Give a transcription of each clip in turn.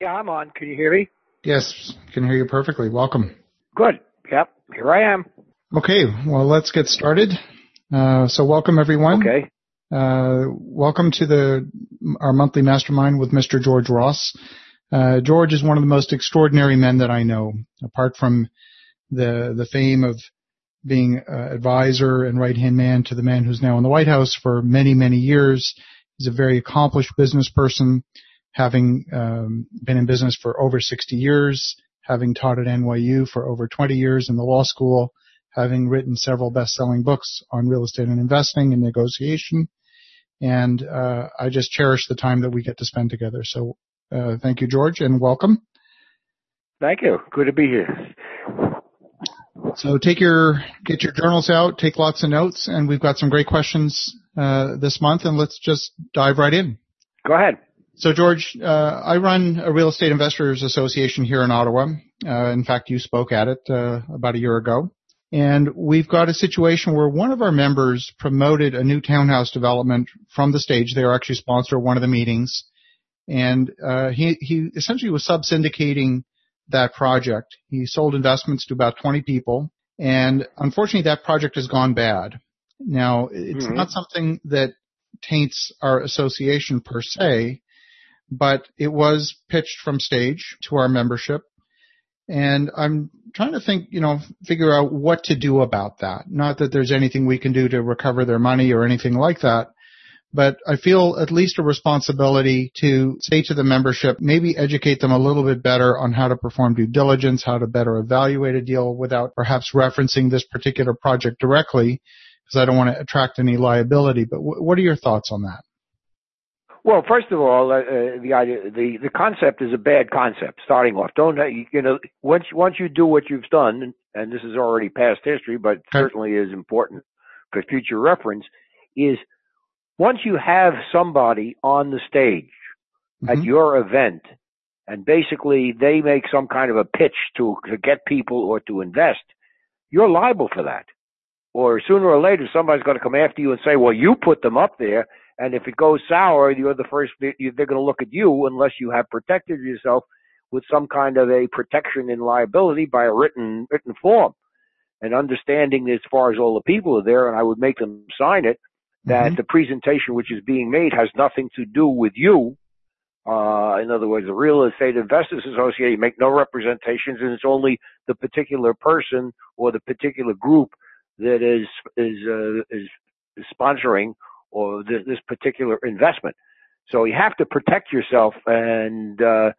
Yeah, I'm on. Can you hear me? Yes, can hear you perfectly. Welcome. Good. Yep. Here I am. Okay. Well, let's get started. Uh, so welcome everyone. Okay. Uh, welcome to the our monthly mastermind with Mr. George Ross. Uh, George is one of the most extraordinary men that I know. Apart from the the fame of being uh, advisor and right hand man to the man who's now in the White House for many many years, he's a very accomplished business person having um, been in business for over 60 years, having taught at NYU for over 20 years in the law school, having written several best-selling books on real estate and investing and negotiation. And uh, I just cherish the time that we get to spend together. So uh, thank you, George, and welcome. Thank you. Good to be here. So take your get your journals out, take lots of notes, and we've got some great questions uh, this month. And let's just dive right in. Go ahead. So George, uh, I run a real estate investors association here in Ottawa. Uh, in fact, you spoke at it uh, about a year ago. And we've got a situation where one of our members promoted a new townhouse development from the stage. They were actually sponsor one of the meetings. And uh, he, he essentially was sub-syndicating that project. He sold investments to about 20 people. And unfortunately, that project has gone bad. Now, it's mm-hmm. not something that taints our association per se, but it was pitched from stage to our membership. And I'm trying to think, you know, figure out what to do about that. Not that there's anything we can do to recover their money or anything like that, but I feel at least a responsibility to say to the membership, maybe educate them a little bit better on how to perform due diligence, how to better evaluate a deal without perhaps referencing this particular project directly, because I don't want to attract any liability. But w- what are your thoughts on that? Well, first of all, uh, uh, the idea, the the concept is a bad concept. Starting off, don't you know? Once once you do what you've done, and this is already past history, but okay. certainly is important for future reference, is once you have somebody on the stage mm-hmm. at your event, and basically they make some kind of a pitch to to get people or to invest, you're liable for that. Or sooner or later, somebody's going to come after you and say, "Well, you put them up there." And if it goes sour, you're the first, they're going to look at you unless you have protected yourself with some kind of a protection in liability by a written, written form. And understanding as far as all the people are there, and I would make them sign it, that mm-hmm. the presentation which is being made has nothing to do with you. Uh, in other words, the Real Estate Investors Association make no representations, and it's only the particular person or the particular group that is is uh, is sponsoring or th- this particular investment. So you have to protect yourself, and uh,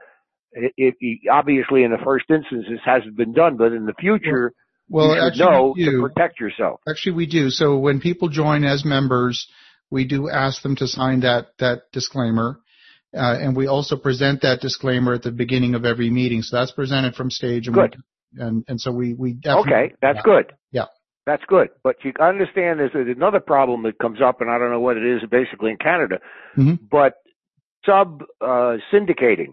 it, it, obviously in the first instance this hasn't been done, but in the future. Well, you should know to protect yourself. Actually, we do. So when people join as members, we do ask them to sign that that disclaimer, uh, and we also present that disclaimer at the beginning of every meeting. So that's presented from stage. And good. We, and and so we we definitely. Okay, that's good. Yeah. That's good. But you understand there's another problem that comes up, and I don't know what it is basically in Canada, mm-hmm. but sub uh, syndicating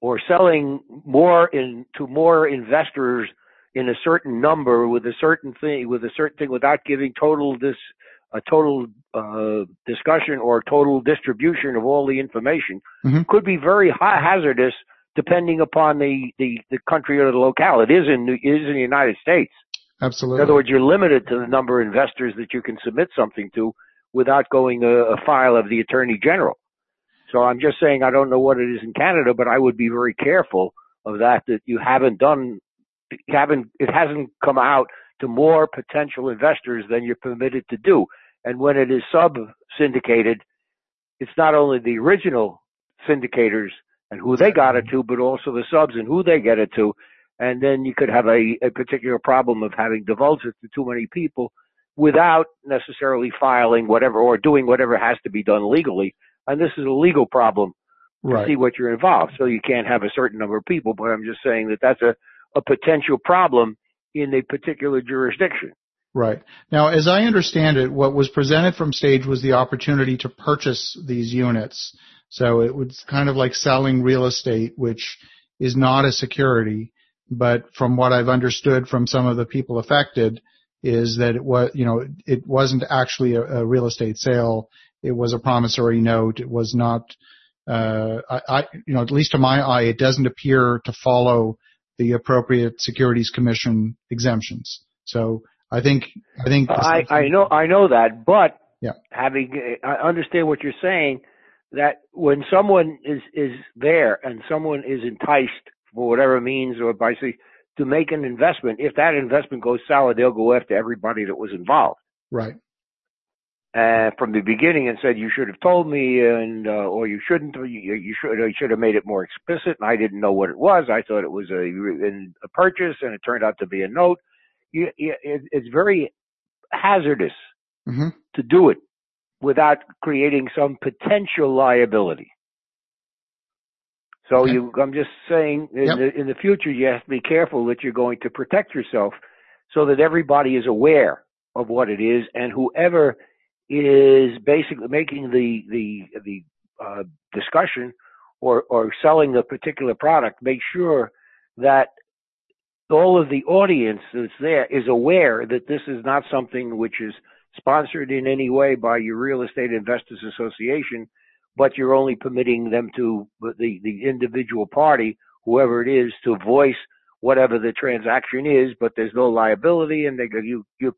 or selling more in to more investors in a certain number with a certain thing with a certain thing without giving total this a total uh, discussion or total distribution of all the information mm-hmm. could be very high hazardous depending upon the, the, the country or the locale. It is in it is in the United States. Absolutely. In other words, you're limited to the number of investors that you can submit something to without going a, a file of the Attorney General. So I'm just saying I don't know what it is in Canada, but I would be very careful of that. That you haven't done, you haven't, it hasn't come out to more potential investors than you're permitted to do. And when it is sub syndicated, it's not only the original syndicators and who they got it to, but also the subs and who they get it to and then you could have a, a particular problem of having divulged it to too many people without necessarily filing whatever or doing whatever has to be done legally. And this is a legal problem to right. see what you're involved. So you can't have a certain number of people, but I'm just saying that that's a, a potential problem in a particular jurisdiction. Right. Now, as I understand it, what was presented from stage was the opportunity to purchase these units. So it was kind of like selling real estate, which is not a security but from what I've understood from some of the people affected is that it was, you know, it wasn't actually a, a real estate sale. It was a promissory note. It was not uh, I, I, you know, at least to my eye, it doesn't appear to follow the appropriate Securities Commission exemptions. So I think, I think. I, I know, I know that, but yeah. having, I understand what you're saying that when someone is, is there and someone is enticed whatever means or by say, to make an investment, if that investment goes sour, they'll go after everybody that was involved. Right. Uh, from the beginning and said you should have told me and uh, or you shouldn't you, you should you should have made it more explicit and I didn't know what it was I thought it was a, a purchase and it turned out to be a note you, it, it's very hazardous mm-hmm. to do it without creating some potential liability so okay. you I'm just saying in yep. the in the future you have to be careful that you're going to protect yourself so that everybody is aware of what it is and whoever is basically making the the the uh, discussion or or selling the particular product. Make sure that all of the audience that's there is aware that this is not something which is sponsored in any way by your real estate investors association, but you're only permitting them to the the individual party, whoever it is, to voice whatever the transaction is, but there's no liability and they you you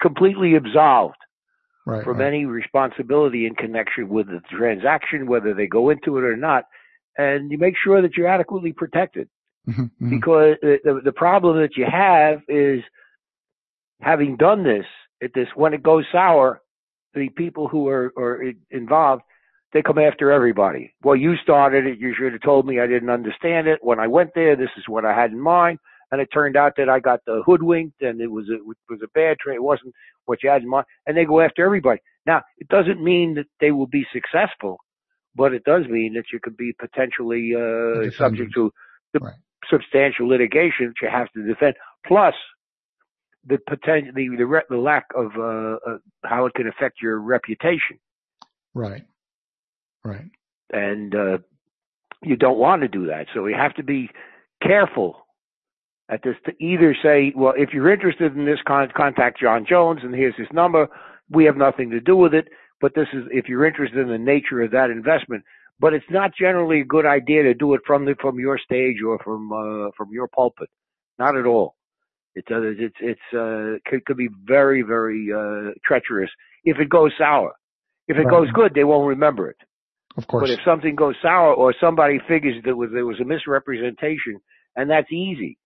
completely absolved right, from right. any responsibility in connection with the transaction, whether they go into it or not, and you make sure that you're adequately protected. Mm-hmm, mm-hmm. Because the, the problem that you have is having done this, at this when it goes sour, the people who are, are involved, they come after everybody. Well, you started it. You should have told me I didn't understand it. When I went there, this is what I had in mind and it turned out that I got the hoodwinked and it was a, it was a bad trade. It wasn't what you had in mind. And they go after everybody. Now, it doesn't mean that they will be successful, but it does mean that you could be potentially uh, subject to right. substantial litigation that you have to defend. Plus, the potential, the the, re- the lack of uh, uh, how it can affect your reputation. Right. Right. And uh, you don't want to do that, so you have to be careful at this to either say, well, if you're interested in this, con- contact John Jones, and here's his number. We have nothing to do with it, but this is if you're interested in the nature of that investment. But it's not generally a good idea to do it from the from your stage or from uh, from your pulpit. Not at all. It's uh, it's it's uh, could, could be very very uh, treacherous if it goes sour. If it Right. goes good, they won't remember it. Of course. But if something goes sour or somebody figures that was there was a misrepresentation, and that's easy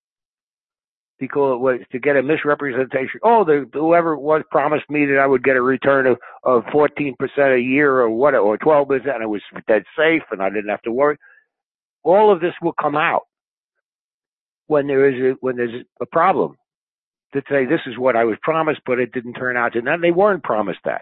because was to get a misrepresentation. Oh, the whoever it was promised me that I would get a return of of fourteen percent a year or what or twelve percent, and it was dead safe, and I didn't have to worry. All of this will come out when there is a, when there's a problem. To say this is what I was promised, but it didn't turn out to. And they weren't promised that.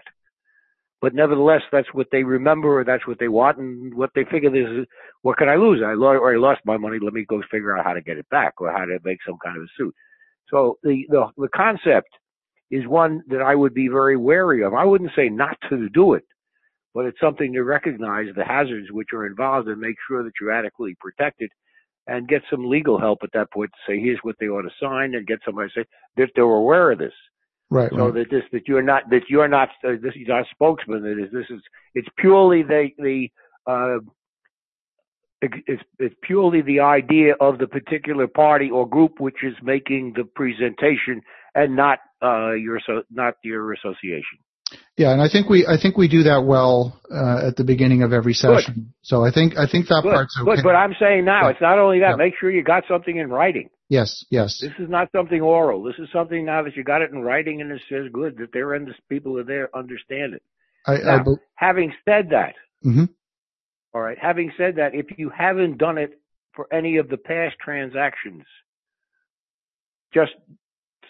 But nevertheless, that's what they remember, or that's what they want, and what they figure this is, what can I lose? I lo- already lost my money. Let me go figure out how to get it back, or how to make some kind of a suit. So the, the, the concept is one that I would be very wary of. I wouldn't say not to do it, but it's something to recognize the hazards which are involved and make sure that you're adequately protected and get some legal help at that point to say, here's what they ought to sign and get somebody to say that they're aware of this. right. So right. that this, that you're not, that you're not, uh, this is not a spokesman. That is, this is, it's purely the, the, uh, it's, it's purely the idea of the particular party or group which is making the presentation and not uh, your so not your association. Yeah, and I think we I think we do that well uh, at the beginning of every session. So I think I think that Good, part's okay. good. But I'm saying now, Yeah. it's not only that. Yeah. Make sure you got something in writing. yes, yes, This is not something oral. This is something now that you got it in writing and it says good that they're under, people are there understand it. I, I Now, bel- having said that, Mhm. all right. Having said that, if you haven't done it for any of the past transactions, just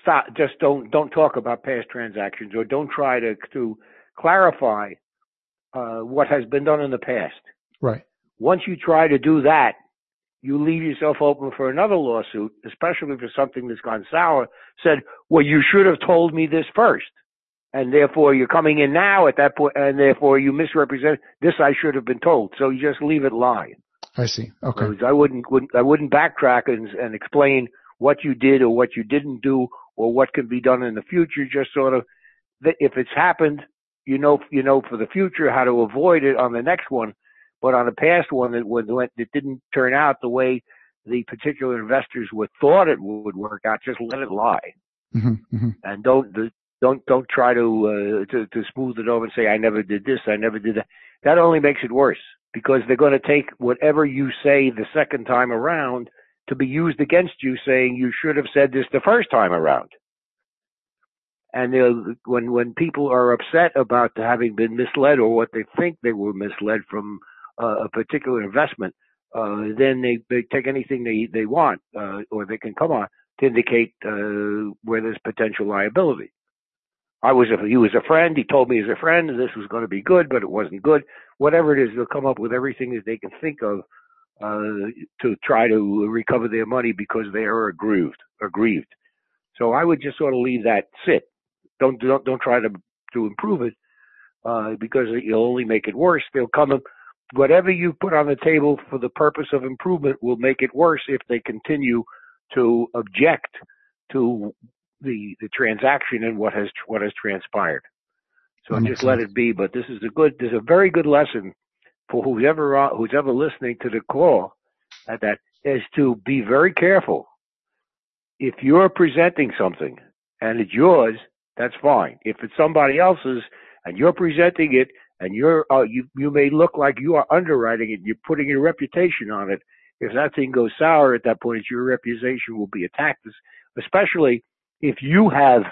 stop. Just don't don't talk about past transactions, or don't try to to clarify uh, what has been done in the past. right. Once you try to do that, you leave yourself open for another lawsuit, especially for something that's gone sour. Said, well, you should have told me this first. And therefore you're coming in now at that point, and therefore you misrepresent this. I should have been told. So you just leave it lie. I see. Okay. I wouldn't, wouldn't I wouldn't backtrack and, and explain what you did or what you didn't do or what can be done in the future. Just sort of if it's happened, you know you know for the future how to avoid it on the next one. But on a past one that went, that didn't turn out the way the particular investors would thought it would work out, just let it lie, mm-hmm, mm-hmm. and don't don't don't try to, uh, to to smooth it over and say I never did this, I never did that. That only makes it worse because they're going to take whatever you say the second time around to be used against you, saying you should have said this the first time around. And when when people are upset about having been misled or what they think they were misled from uh, a particular investment, uh, then they, they take anything they, they want, uh, or they can come on to indicate, uh, where there's potential liability. I was a, he was a friend. He told me as a friend this was going to be good, but it wasn't good. Whatever it is, they'll come up with everything that they can think of, to try to recover their money because they are aggrieved, aggrieved. So I would just sort of leave that sit. Don't, don't, don't try to, to improve it, uh, because you'll only make it worse. They'll come whatever you put on the table for the purpose of improvement will make it worse if they continue to object to the the transaction and what has what has transpired. So just let it be. But this is a good, this is a very good lesson for who's ever uh, who's ever listening to the call at that is to be very careful. If you're presenting something and it's yours, that's fine. If it's somebody else's and you're presenting it and you're uh, you you may look like you are underwriting it. You're putting your reputation on it. If that thing goes sour at that point, your reputation will be attacked. Especially if you have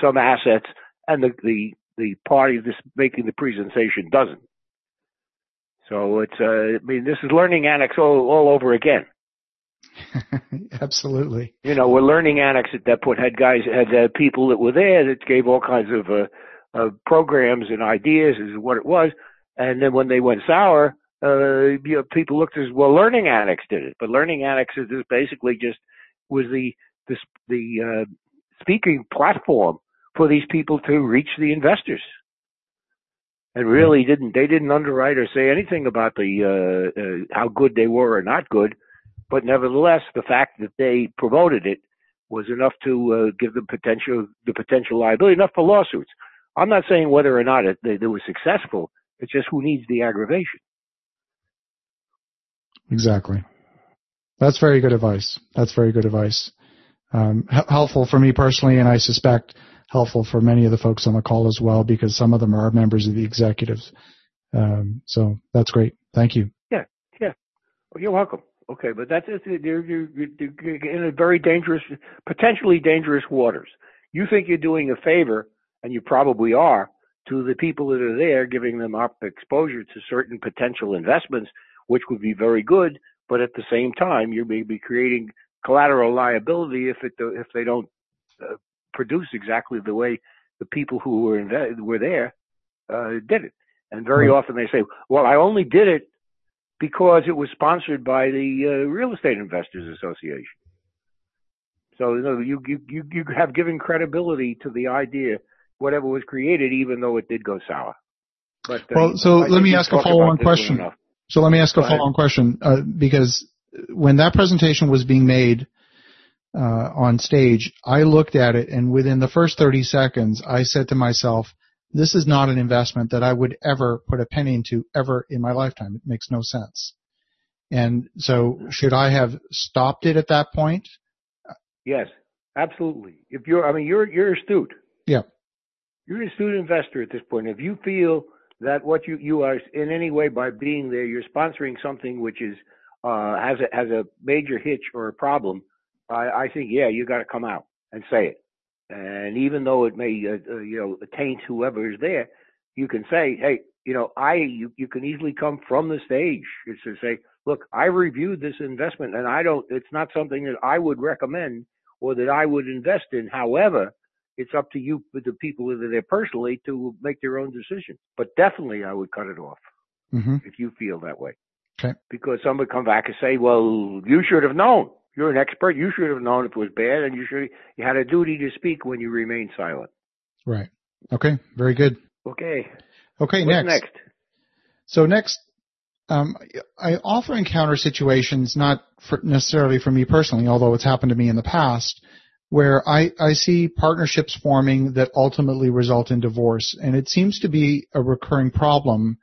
some assets and the the the party that's making the presentation doesn't. So it's uh, I mean this is learning annex all all over again. Absolutely. You know, we're learning annex at that point had guys had uh, people that were there that gave all kinds of uh, uh, programs and ideas is what it was. And then when they went sour, uh, you know, people looked as well. Learning Annex did it, but Learning Annex is basically just was the the the uh, speaking platform for these people to reach the investors. And really didn't they didn't underwrite or say anything about the uh, uh, how good they were or not good, but nevertheless the fact that they promoted it was enough to uh, give them potential the potential liability enough for lawsuits. I'm not saying whether or not it, they, they were successful. It's just who needs the aggravation. Exactly. That's very good advice. That's very good advice. Um, helpful for me personally, and I suspect helpful for many of the folks on the call as well, because some of them are members of the executives. Um, so that's great. Thank you. Yeah, yeah. Well, you're welcome. Okay, but that's. You're, you're, you're in a very dangerous, potentially dangerous waters. You think you're doing a favor and you probably are, to the people that are there, giving them up exposure to certain potential investments, which would be very good. But at the same time, you may be creating collateral liability if it if they don't uh, produce exactly the way the people who were inve- were there uh, did it. And very often they say, "Well, I only did it because it was sponsored by the uh, Real Estate Investors Association." So you know, you you you have given credibility to the idea whatever was created, even though it did go sour. But, uh, well, so let me ask a follow-on question. So let me ask a follow-on question because when that presentation was being made uh, on stage, I looked at it and within the first 30 seconds, I said to myself, "This is not an investment that I would ever put a penny into ever in my lifetime. It makes no sense." And so, should I have stopped it at that point? Yes, absolutely. If you're, I mean, you're you're astute. Yeah you're a astute investor at this point. If you feel that what you, you are in any way by being there, you're sponsoring something which is uh, has a has a major hitch or a problem, I, I think yeah, you got to come out and say it. And even though it may uh, uh, you know taint whoever is there, you can say, hey, you know, I you, you can easily come from the stage to say, look, I reviewed this investment and I don't. It's not something that I would recommend or that I would invest in. However, it's up to you, the people that are there personally, to make their own decision. But definitely, I would cut it off mm-hmm. if you feel that way. Okay. Because some would come back and say, "Well, you should have known. You're an expert. You should have known if it was bad, and you should you had a duty to speak when you remained silent." Right. Okay. Very good. Okay. Okay. What's next. Next. So next, um, I often encounter situations, not for necessarily for me personally, although it's happened to me in the past, where I, I see partnerships forming that ultimately result in divorce. And it seems to be a recurring problem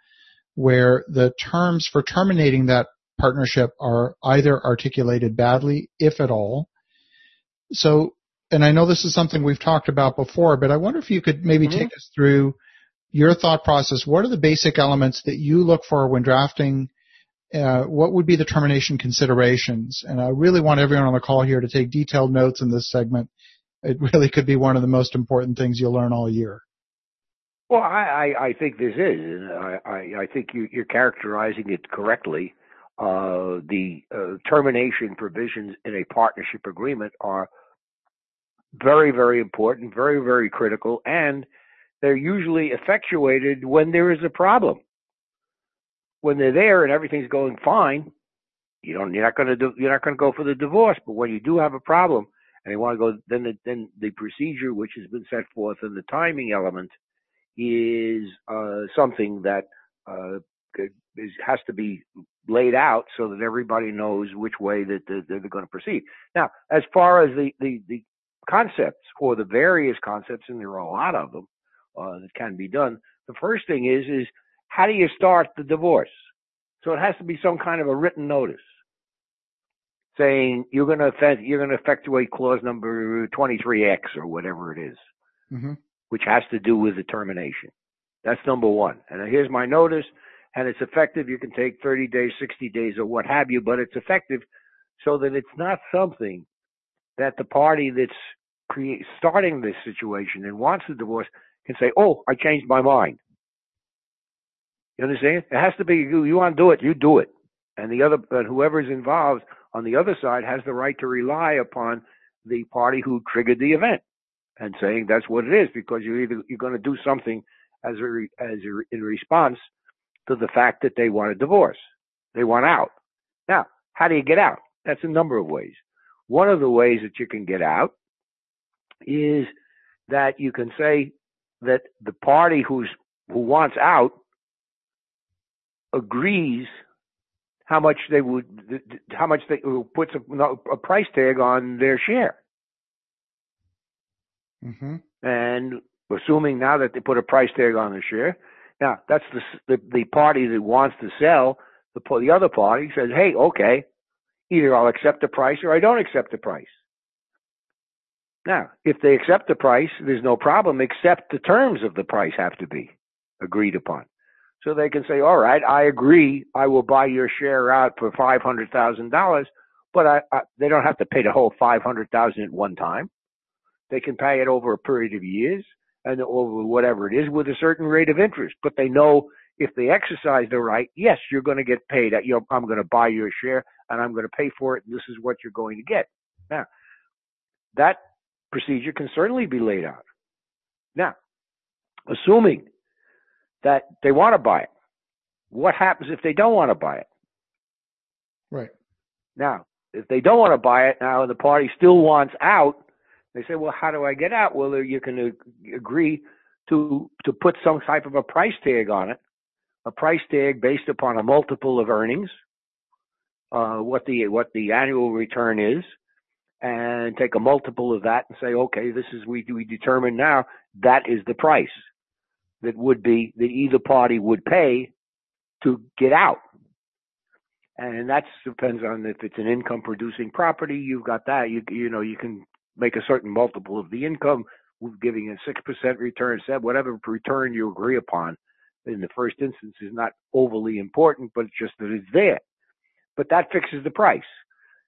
where the terms for terminating that partnership are either articulated badly, if at all. So, and I know this is something we've talked about before, but I wonder if you could maybe mm-hmm. take us through your thought process. What are the basic elements that you look for when drafting? Uh, what would be the termination considerations? And I really want everyone on the call here to take detailed notes in this segment. It really could be one of the most important things you'll learn all year. Well, I, I, I think this is, and I, I, I think you, you're characterizing it correctly. Uh, the uh, termination provisions in a partnership agreement are very, very important, very, very critical, and they're usually effectuated when there is a problem. When they're there and everything's going fine, you don't, you're not going to you're not going to go for the divorce. But when you do have a problem and you want to go, then the, then the procedure which has been set forth and the timing element is uh, something that uh, is, has to be laid out so that everybody knows which way that they're, they're going to proceed. Now, as far as the, the, the concepts or the various concepts, and there are a lot of them uh, that can be done. The first thing is is how do you start the divorce? So it has to be some kind of a written notice saying you're going to effect, you're going to effectuate clause number 23x or whatever it is, mm-hmm. which has to do with the termination. That's number one. And here's my notice, and it's effective. You can take 30 days, 60 days, or what have you, but it's effective so that it's not something that the party that's create, starting this situation and wants the divorce can say, "Oh, I changed my mind." You understand? It has to be you. You want to do it, you do it, and the other, and whoever's involved on the other side has the right to rely upon the party who triggered the event and saying that's what it is because you're either you're going to do something as a, as a, in response to the fact that they want a divorce, they want out. Now, how do you get out? That's a number of ways. One of the ways that you can get out is that you can say that the party who's who wants out agrees how much they would how much they puts a, a price tag on their share. Mm-hmm. And assuming now that they put a price tag on the share, now that's the the, the party that wants to sell. The the other party says, "Hey, okay, Either I'll accept the price or I don't accept the price. Now, if they accept the price, there's no problem, except the terms of the price have to be agreed upon. So they can say, all right, I agree, I will buy your share out for $500,000, but I, I, they don't have to pay the whole 500,000 at one time. They can pay it over a period of years and over whatever it is with a certain rate of interest, but they know if they exercise the right, yes, you're going to get paid. Uh, know, I'm going to buy your share and I'm going to pay for it. And this is what you're going to get. Now, that procedure can certainly be laid out. Now, assuming that they want to buy it, what happens if they don't want to buy it? Right. Now, if they don't want to buy it now and the party still wants out, they say, well, how do I get out? Well, you can agree to to put some type of a price tag on it a price tag based upon a multiple of earnings, uh, what the what the annual return is, and take a multiple of that and say, okay, this is we we determine now that is the price that would be that either party would pay to get out. And that depends on if it's an income producing property, you've got that. You you know, you can make a certain multiple of the income, giving a six percent return, whatever return you agree upon in the first instance is not overly important, but it's just that it's there. But that fixes the price.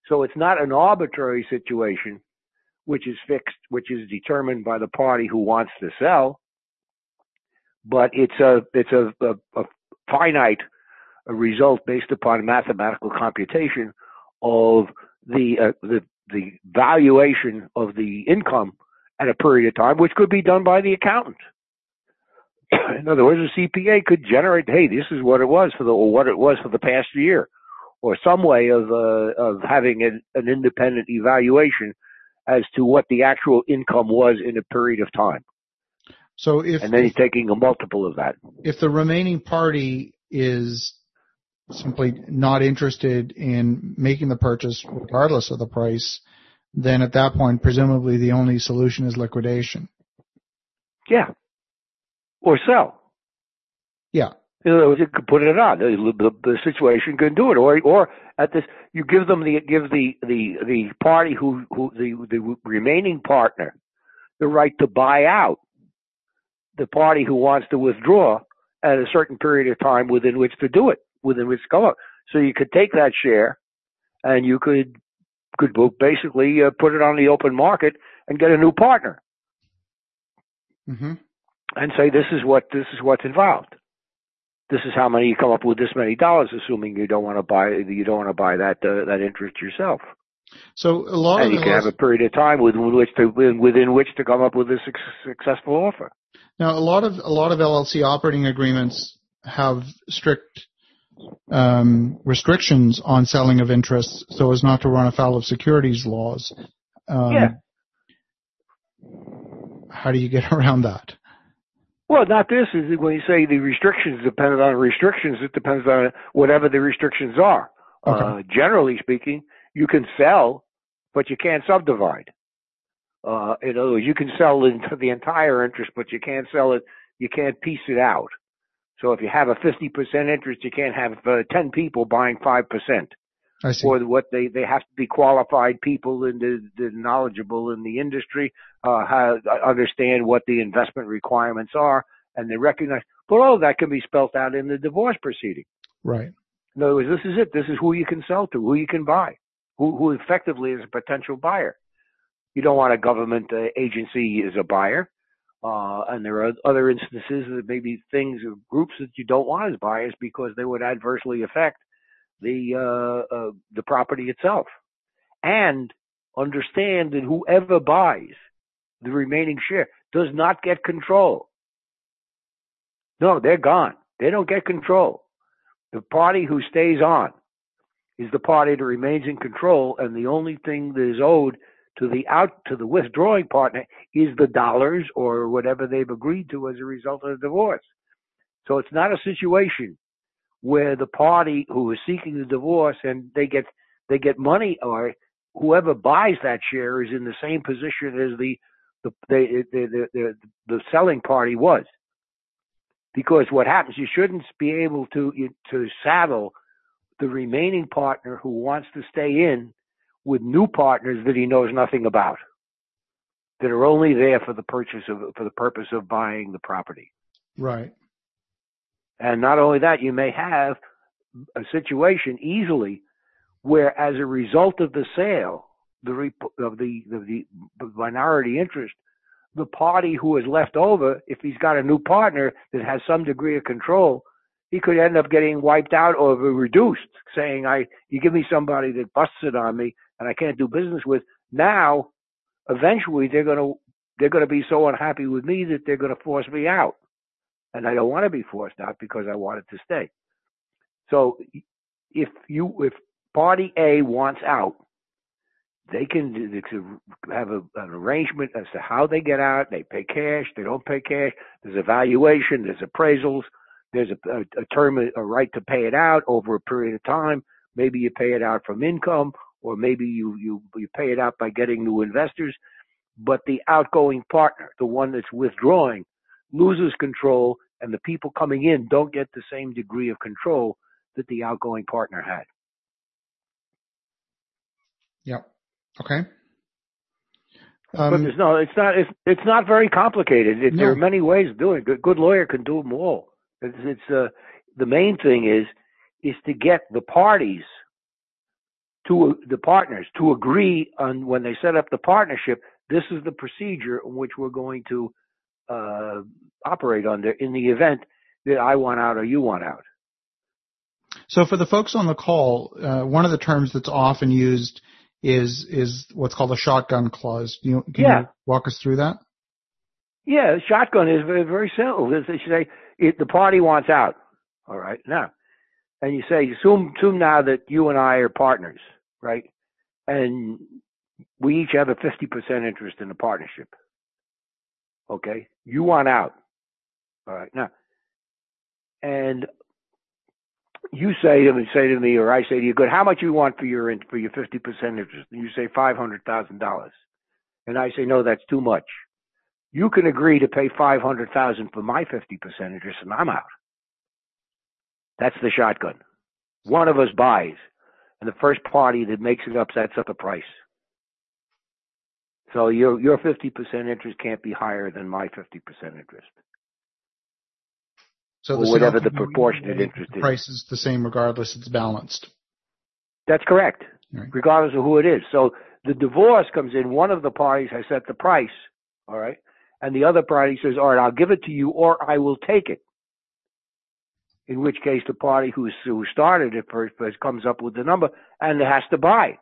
So it's not an arbitrary situation which is fixed, which is determined by the party who wants to sell, but it's a it's a, a, a finite result based upon mathematical computation of the uh, the the valuation of the income at a period of time, which could be done by the accountant. in other words, a CPA could generate, hey, this is what it was for the, or what it was for the past year, or some way of uh, of having an, an independent evaluation as to what the actual income was in a period of time. So if and then he's taking a multiple of that. If the remaining party is simply not interested in making the purchase regardless of the price, then at that point, presumably the only solution is liquidation. Yeah, or sell. Yeah. In other words, you could put it on. The, the, the situation can do it, or or at this, you give them the give the the the party who who the the remaining partner the right to buy out the party who wants to withdraw at a certain period of time within which to do it, within which to come up. So you could take that share, and you could could basically uh, put it on the open market and get a new partner, mm-hmm. and say this is what this is what's involved this is how many you come up with this many dollars, assuming you don't want to buy you don't want to buy that uh, that interest yourself. So a lot and you can have a period of time within which to within which to come up with a successful offer. Now, a lot of a lot of LLC operating agreements have strict um, restrictions on selling of interests, so as not to run afoul of securities laws. Um, yeah. How do you get around that? Well, not this. Is when you say the restrictions depend on restrictions, it depends on whatever the restrictions are. Okay. Uh, generally speaking, you can sell, but you can't subdivide. Uh, in other words, you can sell into the entire interest, but you can't sell it. You can't piece it out. So if you have a 50% interest, you can't have uh, 10 people buying 5%. I see. Or what they, they have to be qualified people and the, the knowledgeable in the industry, uh, have, understand what the investment requirements are, and they recognize. But all of that can be spelled out in the divorce proceeding. Right. In other words, this is it. This is who you can sell to, who you can buy, who, who effectively is a potential buyer. You don't want a government uh, agency as a buyer. Uh, and there are other instances that maybe things or groups that you don't want as buyers because they would adversely affect the uh, uh, the property itself, and understand that whoever buys the remaining share does not get control. No, they're gone. They don't get control. The party who stays on is the party that remains in control, and the only thing that is owed to the out to the withdrawing partner is the dollars or whatever they've agreed to as a result of the divorce. So it's not a situation where the party who is seeking the divorce and they get they get money or whoever buys that share is in the same position as the the the the, the, the selling party was. Because what happens, you shouldn't be able to to saddle the remaining partner who wants to stay in with new partners that he knows nothing about, that are only there for the purchase of for the purpose of buying the property. Right. And not only that, you may have a situation easily where, as a result of the sale the of the, of the minority interest, the party who is left over, if he's got a new partner that has some degree of control, he could end up getting wiped out or reduced, saying, "I you give me somebody that busts it on me and I can't do business with." Now, eventually, they're going to they're going to be so unhappy with me that they're going to force me out and I don't want to be forced out because I wanted to stay. So if you if party A wants out, they can, have a, an arrangement as to how they get out. They pay cash. They don't pay cash. There's evaluation. There's appraisals. There's a, a, a term, a right to pay it out over a period of time. Maybe you pay it out from income, or maybe you you you pay it out by getting new investors. But the outgoing partner, the one that's withdrawing, loses control and the people coming in don't get the same degree of control that the outgoing partner had. Yep. Okay. Um, but there's no, it's not, it's, it's not very complicated. It, no. There are many ways of doing it. A good lawyer can do them all. It's, it's uh, the main thing is, is to get the parties to the partners to agree on when they set up the partnership. This is the procedure in which we're going to uh, operate under in the event that I want out or you want out. So for the folks on the call, uh, one of the terms that's often used is is what's called a shotgun clause. You, can yeah. you walk us through that? Yeah, shotgun is very, very simple. They say it, the party wants out. All right, now, and you say assume assume now that you and I are partners, right? And we each have a fifty percent interest in the partnership. Okay, you want out. All right. Now, and you say to me, say to me, or I say to you, good. How much do you want for your for your fifty percent interest? And you say five hundred thousand dollars, and I say no, that's too much. You can agree to pay five hundred thousand for my fifty percent interest, and I'm out. That's the shotgun. One of us buys, and the first party that makes it up sets up the price. So your your 50% interest can't be higher than my 50% interest. So or whatever the proportionate interest the price is the same regardless it's balanced. That's correct, right. regardless of who it is. So the divorce comes in, one of the parties has set the price, all right, and the other party says, all right, I'll give it to you or I will take it. In which case the party who's, who started it first comes up with the number and has to buy.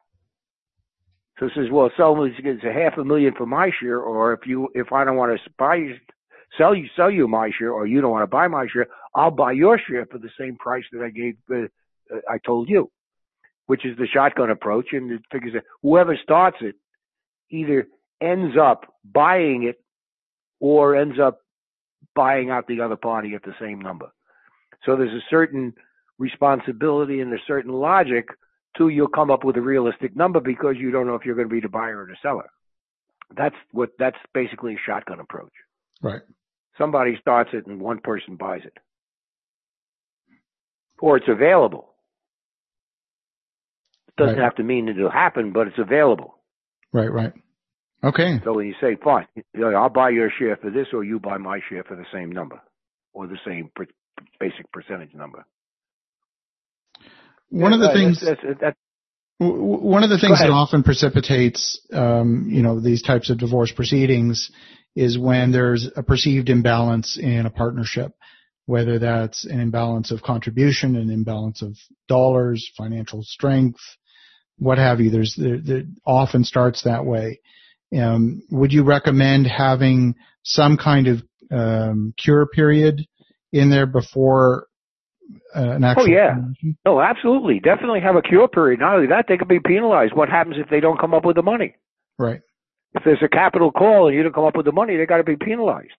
So it says, well, someone gets a half a million for my share, or if you, if I don't want to buy sell you sell you my share or you don't want to buy my share, I'll buy your share for the same price that I gave uh, I told you, which is the shotgun approach, and it figures that whoever starts it either ends up buying it or ends up buying out the other party at the same number. So there's a certain responsibility and a certain logic to you'll come up with a realistic number because you don't know if you're going to be the buyer or the seller. That's what that's basically a shotgun approach. Right. Somebody starts it and one person buys it. Or it's available. It doesn't right. have to mean it'll happen, but it's available. Right, right. Okay. So when you say, fine, I'll buy your share for this or you buy my share for the same number or the same per- basic percentage number. One yeah, of the things that's, that's, that's, one of the things that often precipitates, um, you know, these types of divorce proceedings is when there's a perceived imbalance in a partnership, whether that's an imbalance of contribution, an imbalance of dollars, financial strength, what have you. There's there, there often starts that way. Um, would you recommend having some kind of um, cure period in there before uh, an actual? Oh yeah, no, absolutely, definitely have a cure period. Not only that, they could be penalized. What happens if they don't come up with the money? Right. If there's a capital call and you don't come up with the money, they got to be penalized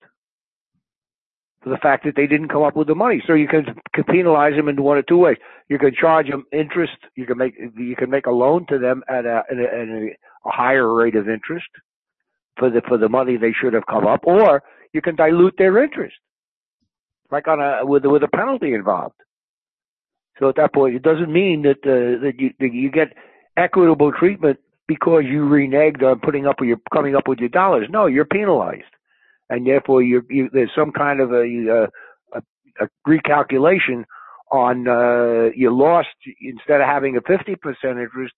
for the fact that they didn't come up with the money. So you can, can penalize them in one or two ways. You can charge them interest. You can make you can make a loan to them at a, at a, at a higher rate of interest for the for the money they should have come up, or you can dilute their interest, like on a with with a penalty involved. So at that point, it doesn't mean that uh, that you that you get equitable treatment because you reneged on putting up with your coming up with your dollars. No, you're penalized, and therefore you there's some kind of a, a, a recalculation on uh, you lost instead of having a 50% interest.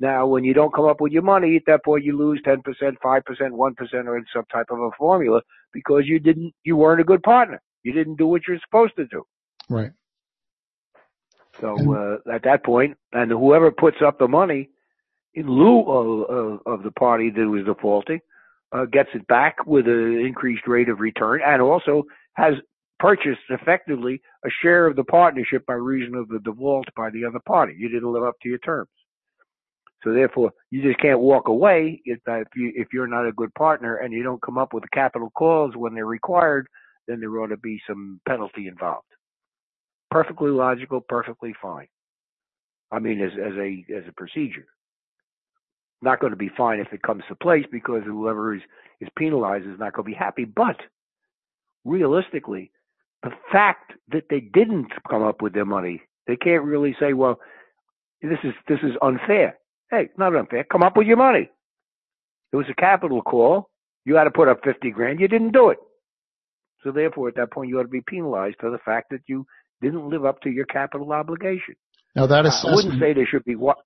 Now, when you don't come up with your money, at that point you lose 10%, 5%, 1%, or in some type of a formula because you didn't, you weren't a good partner. You didn't do what you're supposed to do. Right. So uh, at that point, and whoever puts up the money in lieu of, of, of the party that was defaulting, uh, gets it back with an increased rate of return and also has purchased effectively a share of the partnership by reason of the default by the other party. You didn't live up to your terms. So therefore, you just can't walk away if, if you if you're not a good partner and you don't come up with the capital calls when they're required. Then there ought to be some penalty involved. Perfectly logical, perfectly fine. I mean, as as a as a procedure not going to be fine if it comes to place because whoever is, is penalized is not going to be happy. But realistically, the fact that they didn't come up with their money, they can't really say, well, this is this is unfair. Hey, it's not unfair. Come up with your money. It was a capital call. You had to put up fifty grand. You didn't do it. So therefore, at that point, you ought to be penalized for the fact that you didn't live up to your capital obligation. Now that is. I wouldn't say there should be what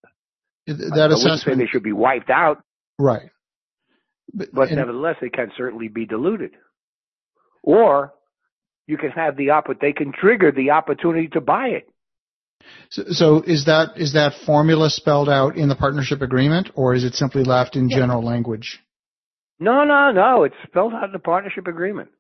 that I wouldn't say they should be wiped out. Right. But, but and, nevertheless, they can certainly be diluted. Or you can have the opp- they can trigger the opportunity to buy it. So, so, is that is that formula spelled out in the partnership agreement, or is it simply left in general language? No, no, no. It's spelled out in the partnership agreement.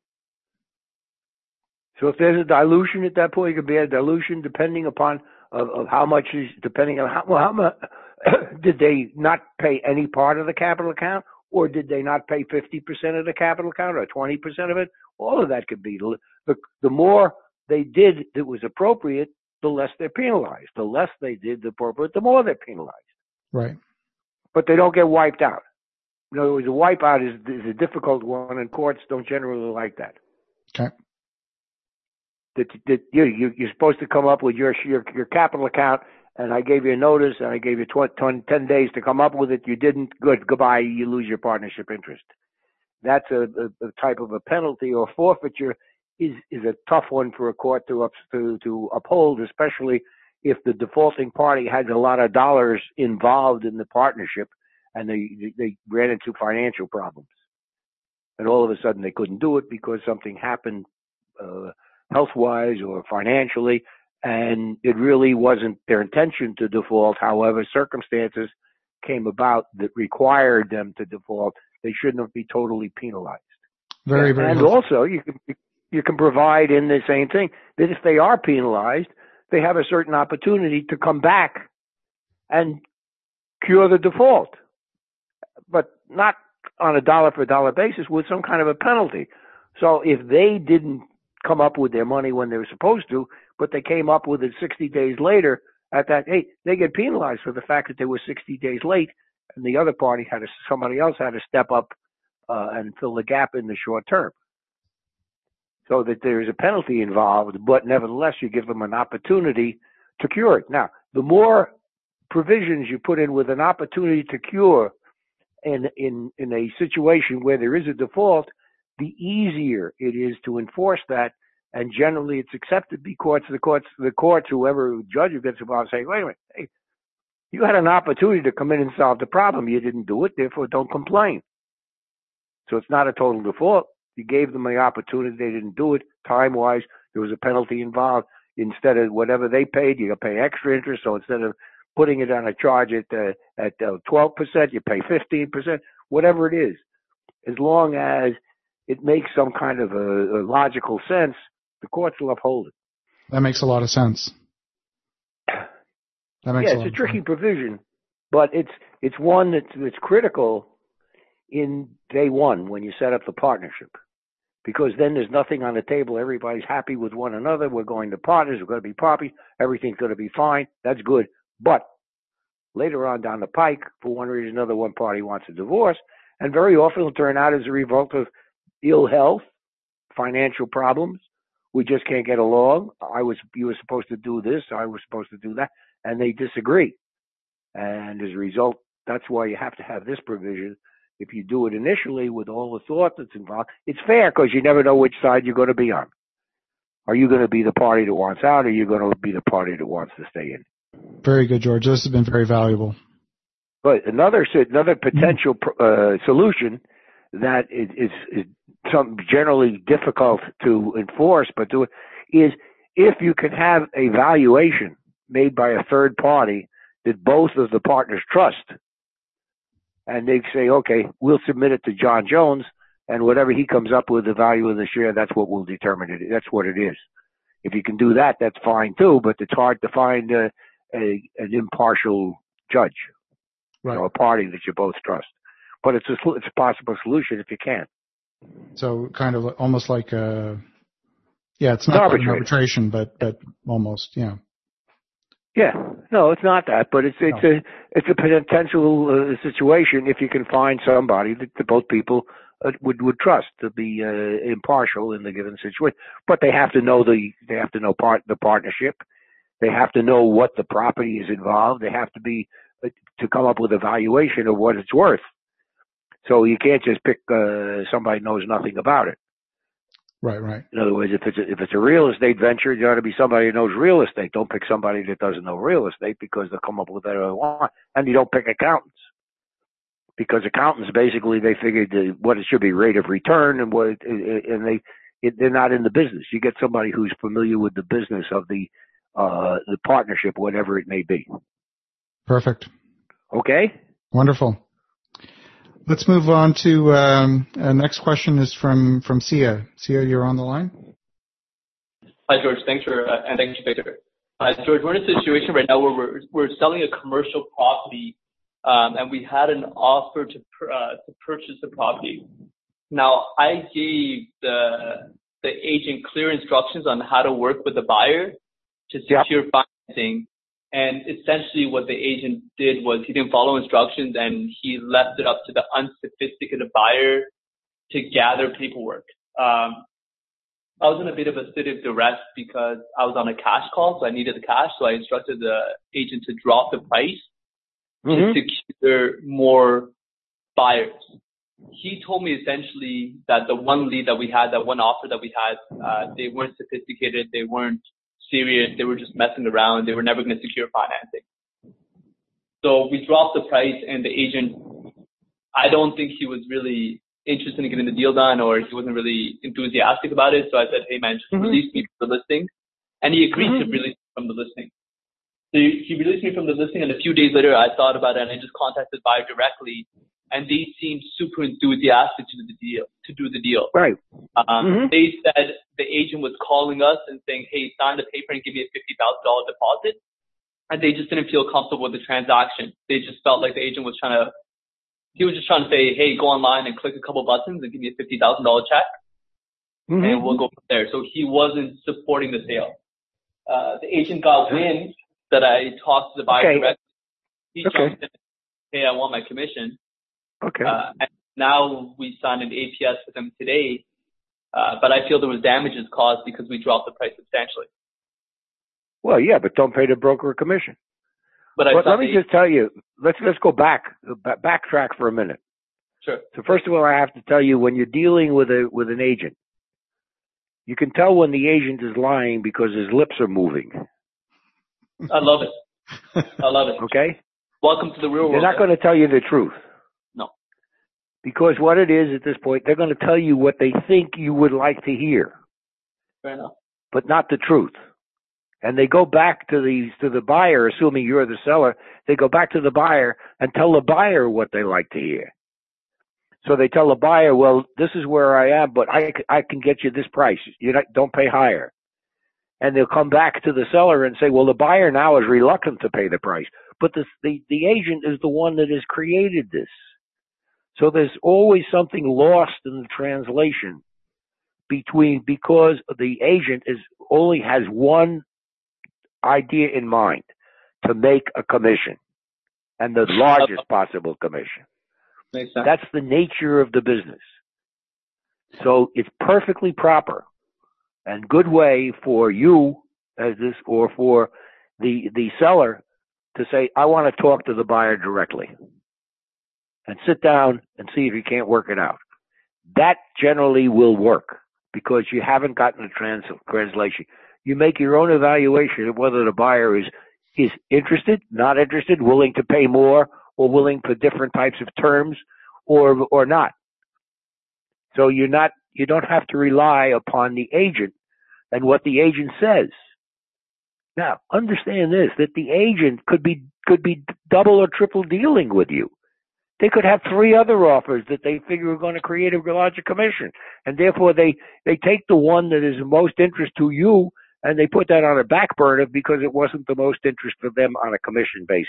So if there's a dilution at that point, it could be a dilution depending upon of, of how much is depending on how well how much did they not pay any part of the capital account, or did they not pay 50% of the capital account, or 20% of it? All of that could be. The, the more they did that was appropriate, the less they're penalized. The less they did the appropriate, the more they're penalized. Right. But they don't get wiped out. In other words, a wipeout is, is a difficult one, and courts don't generally like that. Okay. that, that you, you you're supposed to come up with your your your capital account, and I gave you a notice, and I gave you 20, 20, 10 days to come up with it. You didn't. Good. Goodbye. You lose your partnership interest. That's a, a, a type of a penalty or forfeiture is is a tough one for a court to up, to to uphold, especially if the defaulting party has a lot of dollars involved in the partnership and they they ran into financial problems, and all of a sudden they couldn't do it because something happened uh, health wise or financially, and it really wasn't their intention to default. However, circumstances came about that required them to default. They shouldn't be totally penalized. Very, very. And helpful. also, you can you can provide in the same thing that if they are penalized, they have a certain opportunity to come back and cure the default, but not on a dollar for dollar basis with some kind of a penalty. So if they didn't come up with their money when they were supposed to, but they came up with it 60 days later, at that, hey, they get penalized for the fact that they were 60 days late, and the other party had to, somebody else had to step up uh, and fill the gap in the short term so that there's a penalty involved, but nevertheless you give them an opportunity to cure it. Now, the more provisions you put in with an opportunity to cure in in in a situation where there is a default, the easier it is to enforce that. And generally, it's accepted because the courts, the courts, whoever judge gets involved, say, "Wait a minute, hey, you had an opportunity to come in and solve the problem. You didn't do it, therefore, don't complain." So it's not a total default. You gave them the opportunity. They didn't do it time wise. There was a penalty involved. Instead of whatever they paid, you pay extra interest. So instead of putting it on a charge at uh, at uh, 12%, you pay 15%, whatever it is. As long as it makes some kind of a, a logical sense, the courts will uphold it. That makes a lot of sense. That makes yeah, a it's lot a tricky provision, but it's it's one that's that's critical in day one when you set up the partnership. Because then there's nothing on the table. Everybody's happy with one another. We're going to partners. We're going to be property. Everything's going to be fine. That's good. But later on down the pike, for one reason or another, one party wants a divorce. And very often it'll turn out as a result of ill health, financial problems. We just can't get along. I was, you were supposed to do this. I was supposed to do that. And they disagree. And as a result, that's why you have to have this provision if you do it initially with all the thought that's involved, it's fair because you never know which side you're going to be on. Are you going to be the party that wants out, or are you going to be the party that wants to stay in? Very good, George. This has been very valuable. But another another potential uh, solution that is, is, is generally difficult to enforce, but is if you can have a valuation made by a third party that both of the partners trust and they say, okay, we'll submit it to John Jones, and whatever he comes up with, the value of the share, that's what we'll determine it. That's what it is. If you can do that, that's fine too. But it's hard to find a, a an impartial judge, right. know, a party that you both trust. But it's a it's a possible solution if you can. So kind of almost like a yeah, it's not an arbitration, but but almost yeah. Yeah, no, it's not that, but it's it's no. a it's a potential uh, situation if you can find somebody that, that both people uh, would would trust to be uh, impartial in the given situation. But they have to know the they have to know part the partnership. They have to know what the property is involved. They have to be uh, to come up with a valuation of what it's worth. So you can't just pick uh, somebody knows nothing about it. Right, right. In other words, if it's a, if it's a real estate venture, you ought to be somebody who knows real estate. Don't pick somebody that doesn't know real estate because they'll come up with whatever they want. And you don't pick accountants because accountants basically they figure the, what it should be rate of return and what and they it, they're not in the business. You get somebody who's familiar with the business of the uh the partnership, whatever it may be. Perfect. Okay. Wonderful. Let's move on to um, uh, next question is from from Sia. Sia, you're on the line. Hi, George. Thanks for uh, and thanks, Victor. Uh, George, we're in a situation right now where we're we're selling a commercial property, um, and we had an offer to uh, to purchase the property. Now, I gave the the agent clear instructions on how to work with the buyer to secure yep. financing, and essentially what the agent did was he didn't follow instructions and he left it up to the unsophisticated buyer to gather paperwork. Um, I was in a bit of a state of duress because I was on a cash call, so I needed the cash. So I instructed the agent to drop the price mm-hmm. to secure more buyers. He told me essentially that the one lead that we had, that one offer that we had, uh, they weren't sophisticated, they weren't serious, they were just messing around, they were never going to secure financing. So we dropped the price and the agent, I don't think he was really interested in getting the deal done or he wasn't really enthusiastic about it. So I said, hey man, just mm-hmm. release me from the listing. And he agreed mm-hmm. to release me from the listing. So he released me from the listing and a few days later I thought about it and I just contacted buyer directly and they seemed super enthusiastic to do the deal, to do the deal. Right. Um, mm-hmm. They said the agent was calling us and saying, hey, sign the paper and give me a $50,000 deposit. And they just didn't feel comfortable with the transaction. They just felt like the agent was trying to he was just trying to say, hey, go online and click a couple buttons and give me a fifty thousand dollar check, mm-hmm. and we'll go from there. So he wasn't supporting the sale. Uh, the agent got wind that I talked to the buyer okay. directly. He okay. jumped in, hey, I want my commission. Okay. Uh, and now we signed an APS with them today, uh, but I feel there was damages caused because we dropped the price substantially. Well, yeah, but don't pay the broker a commission. But well, let me just tell you. Let's let's go back backtrack for a minute. Sure. So first of all, I have to tell you when you're dealing with a with an agent, you can tell when the agent is lying because his lips are moving. I love it. I love it. Okay. Welcome to the real world. They're not going to tell you the truth. Because what it is at this point, they're going to tell you what they think you would like to hear. Fair enough. But not the truth and they go back to the to the buyer, assuming you're the seller. They go back to the buyer and tell the buyer what they like to hear. So they tell the buyer, "Well, this is where I am, but I I can get you this price. You don't pay higher." And they'll come back to the seller and say, "Well, the buyer now is reluctant to pay the price, but the the, the agent is the one that has created this." So there's always something lost in the translation between because the agent is only has one idea in mind to make a commission and the largest possible commission. That's the nature of the business. So it's perfectly proper and good way for you as this or for the the seller to say, I want to talk to the buyer directly and sit down and see if you can't work it out. That generally will work because you haven't gotten a trans- translation you make your own evaluation of whether the buyer is is interested, not interested, willing to pay more, or willing for different types of terms, or or not. So you're not you don't have to rely upon the agent and what the agent says. Now, understand this that the agent could be could be double or triple dealing with you. They could have three other offers that they figure are going to create a larger commission, and therefore they they take the one that is most interest to you and they put that on a back burner because it wasn't the most interest for them on a commission basis.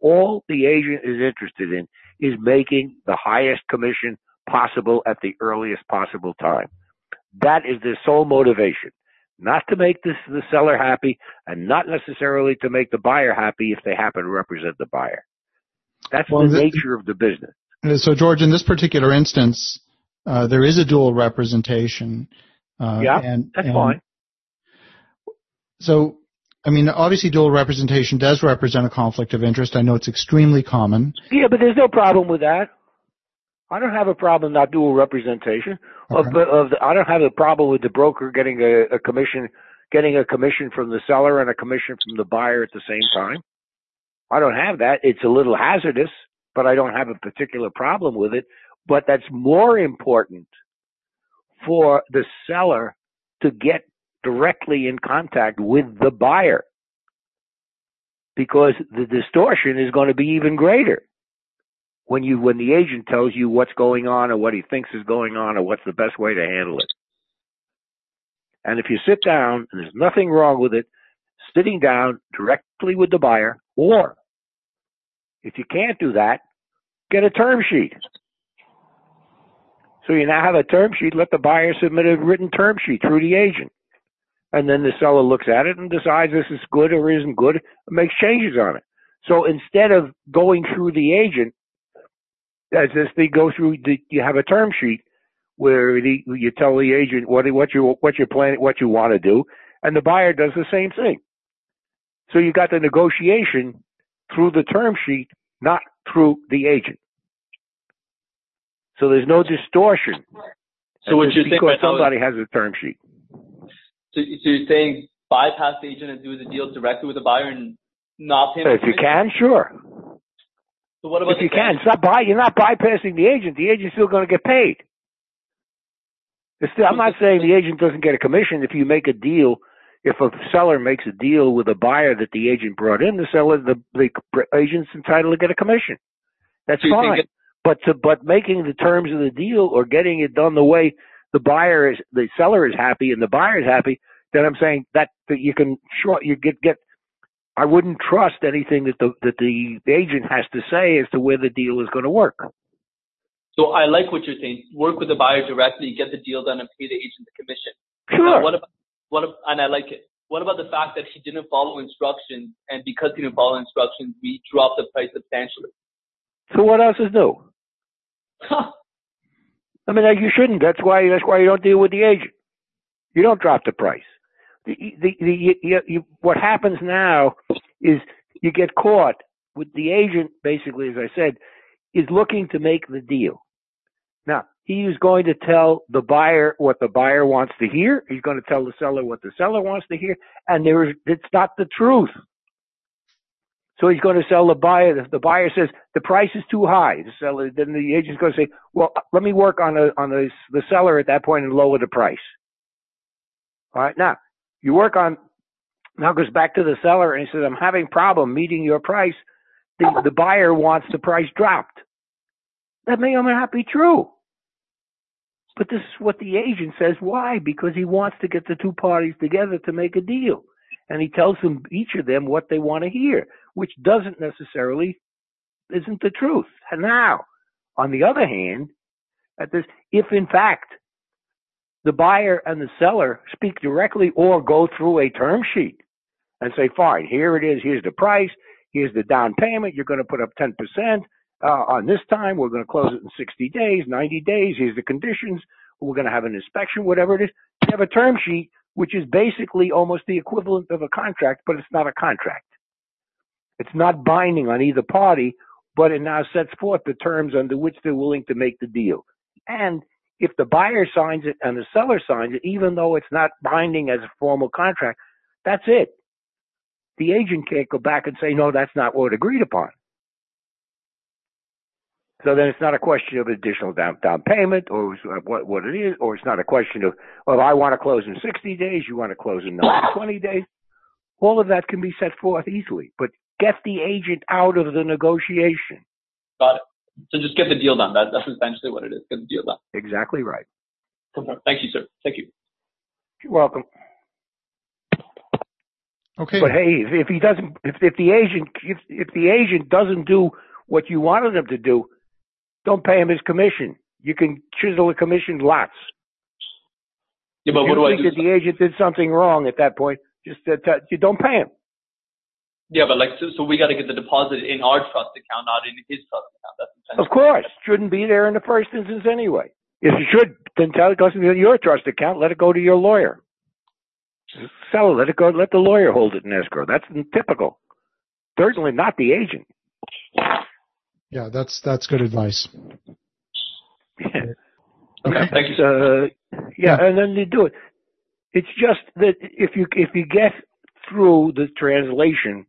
All the agent is interested in is making the highest commission possible at the earliest possible time. That is their sole motivation. Not to make this, the seller happy and not necessarily to make the buyer happy if they happen to represent the buyer. That's well, the, nature of the business. So George, in this particular instance, uh, there is a dual representation. Uh, yeah, and, that's and, fine. So, I mean, obviously dual representation does represent a conflict of interest. I know it's extremely common. Yeah, but there's no problem with that. I don't have a problem with not dual representation. Okay. Of, of the, I don't have a problem with the broker getting a, a commission, getting a commission from the seller and a commission from the buyer at the same time. I don't have that. It's a little hazardous, but I don't have a particular problem with it. But that's more important for the seller to get directly in contact with the buyer because the distortion is going to be even greater when you when the agent tells you what's going on or what he thinks is going on or what's the best way to handle it. And if you sit down and there's nothing wrong with it, sitting down directly with the buyer, or if you can't do that, get a term sheet. So you now have a term sheet, let the buyer submit a written term sheet through the agent and then the seller looks at it and decides this is good or isn't good and makes changes on it. So instead of going through the agent, as this they go through, the, you have a term sheet where the, you tell the agent what what you what you're planning, what you want to do, and the buyer does the same thing. So you got the negotiation through the term sheet, not through the agent. So there's no distortion. So what you're because somebody has a term sheet. So, so you're saying bypass the agent and do the deal directly with the buyer and not pay him? If you can, sure. So what about if you can, it's not by, you're not bypassing the agent. The agent's still going to get paid. Still, I'm not saying the agent doesn't get a commission if you make a deal. If a seller makes a deal with a buyer that the agent brought in, the seller, the, the agent's entitled to get a commission. That's So fine. it- but to, but making the terms of the deal or getting it done the way the buyer is, the seller is happy and the buyer is happy, then I'm saying that, that you can sure you get get. I wouldn't trust anything that the that the agent has to say as to where the deal is going to work. So I like what you're saying. Work with the buyer directly, get the deal done, and pay the agent the commission. Sure. Now, what about what? And I like it. What about the fact that he didn't follow instructions, and because he didn't follow instructions, we dropped the price substantially? so what else is new? I mean, you shouldn't. That's why. That's why you don't deal with the agent. You don't drop the price. The, the, the, you, you, you, what happens now is you get caught with the agent. Basically, as I said, is looking to make the deal. Now he is going to tell the buyer what the buyer wants to hear. He's going to tell the seller what the seller wants to hear, and there is it's not the truth. So he's going to sell the buyer. The buyer says the price is too high, the seller, then the agent's going to say, "Well, let me work on the on the the seller at that point and lower the price." All right, now you work on. Now goes back to the seller and he says, "I'm having problem meeting your price." The the buyer wants the price dropped. That may or may not be true. But this is what the agent says. Why? Because he wants to get the two parties together to make a deal. And he tells them each of them what they want to hear, which doesn't necessarily isn't the truth. And now, on the other hand, at this, if in fact the buyer and the seller speak directly or go through a term sheet and say, fine, here it is, here's the price, here's the down payment, you're going to put up 10%, uh, on this time, we're going to close it in 60 days, 90 days, here's the conditions, we're going to have an inspection, whatever it is. You have a term sheet, which is basically almost the equivalent of a contract, but it's not a contract. It's not binding on either party, but it now sets forth the terms under which they're willing to make the deal. And if the buyer signs it and the seller signs it, even though it's not binding as a formal contract, that's it. The agent can't go back and say, no, that's not what agreed upon. So then it's not a question of additional down, down payment or what, what it is, or it's not a question of, well, I want to close in 60 days, you want to close in 20 days. All of that can be set forth easily, but get the agent out of the negotiation. Got it. So just get the deal done. That, that's essentially what it is. Get the deal done. Exactly right. Confirm. Thank you, sir. Thank you. You're welcome. Okay. But hey, if, if he doesn't, if, if the agent, if, if the agent doesn't do what you wanted him to do, don't pay him his commission. You can chisel a commission lots. Yeah, but if what do you I think do? that the agent did something wrong at that point, just uh, t- you don't pay him. Yeah, but like, so, so we got to get the deposit in our trust account, not in his trust account. That's. Of course, shouldn't be there in the first instance anyway. If you should, then tell it goes in your trust account. Let it go to your lawyer. Sell it. Let it go. Let the lawyer hold it in escrow. That's typical. Certainly not the agent. Yeah, that's that's good advice. Okay. Thank you. Uh, yeah, and then you do it. It's just that if you if you get through the translation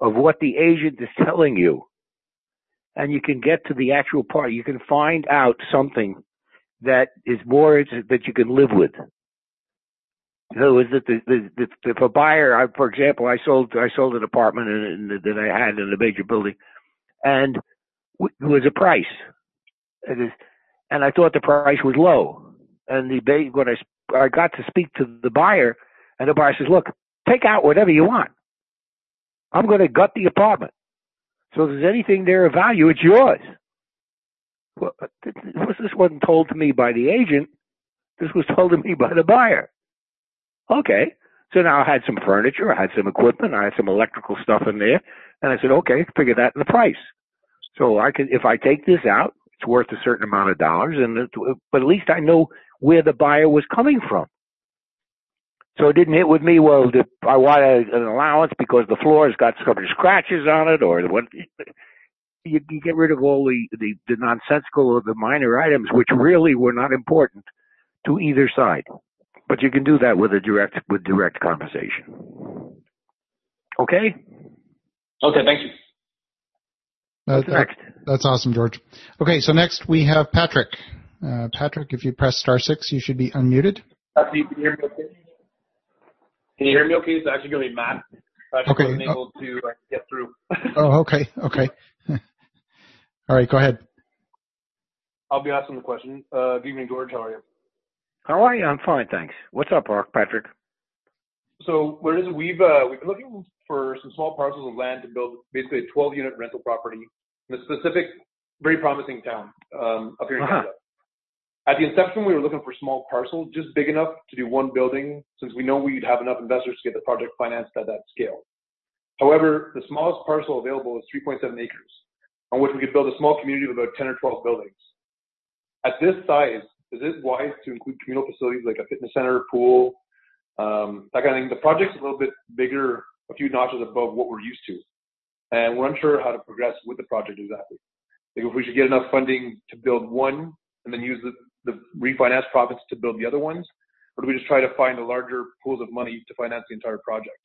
of what the agent is telling you, and you can get to the actual part, you can find out something that is more that you can live with. In other words, that the, the, the, if a buyer, I, for example, I sold I sold an apartment in, in, that I had in a major building, and it was a price. And I thought the price was low. And the when I I got to speak to the buyer, and the buyer says, "Look, take out whatever you want. I'm going to gut the apartment. So if there's anything there of value, it's yours." Well, uh, this this wasn't told to me by the agent. This was told to me by the buyer. Okay. So now I had some furniture, I had some equipment, I had some electrical stuff in there, and I said, okay, figure that in the price. So I can, if I take this out, it's worth a certain amount of dollars, and but at least I know where the buyer was coming from. So it didn't hit with me. Well, the, I want an allowance because the floor has got some scratches on it, or what. You, you get rid of all the, the the nonsensical or the minor items, which really were not important to either side. But you can do that with a direct with direct conversation. Okay. Okay. Thank you. Uh, next? That's awesome, George. Okay, so next we have Patrick. Uh, Patrick, if you press star six, you should be unmuted. can you hear me okay? Can you hear me okay? It's actually going to be Matt. Patrick okay. wasn't able to uh, get through. oh, okay, okay. All right, go ahead. I'll be asking the question. Uh, good evening, George. How are you? How are you? I'm fine, thanks. What's up, Mark Patrick? So what is it? We've uh, we've been looking for some small parcels of land to build basically a 12 unit rental property in a specific, very promising town um, up here in uh-huh. Canada. At the inception, we were looking for small parcels, just big enough to do one building, since we know we'd have enough investors to get the project financed at that scale. However, the smallest parcel available is 3.7 acres, on which we could build a small community of about 10 or 12 buildings. At this size, is it wise to include communal facilities like a fitness center, pool, um, that kind of thing? The project's a little bit bigger a few notches above what we're used to. And we're unsure how to progress with the project exactly. Like if we should get enough funding to build one and then use the, the refinance profits to build the other ones, or do we just try to find a larger pools of money to finance the entire project?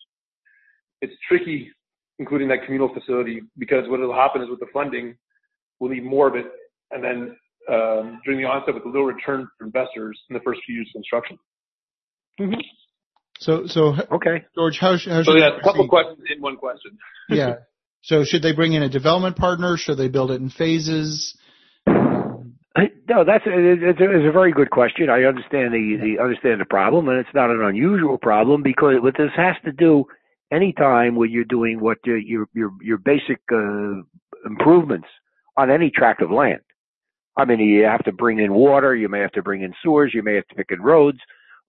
It's tricky including that communal facility because what will happen is with the funding, we'll need more of it and then um, during the onset with a little return for investors in the first few years of construction. Mm-hmm. So, so okay, George, how, how should so yeah, a couple questions in one question. yeah. So, should they bring in a development partner? Should they build it in phases? No, that's it's a, it's a very good question. I understand the, the understand the problem, and it's not an unusual problem because what this has to do any time when you're doing what your your your, basic uh, improvements on any tract of land. I mean, you have to bring in water, you may have to bring in sewers, you may have to pick in roads,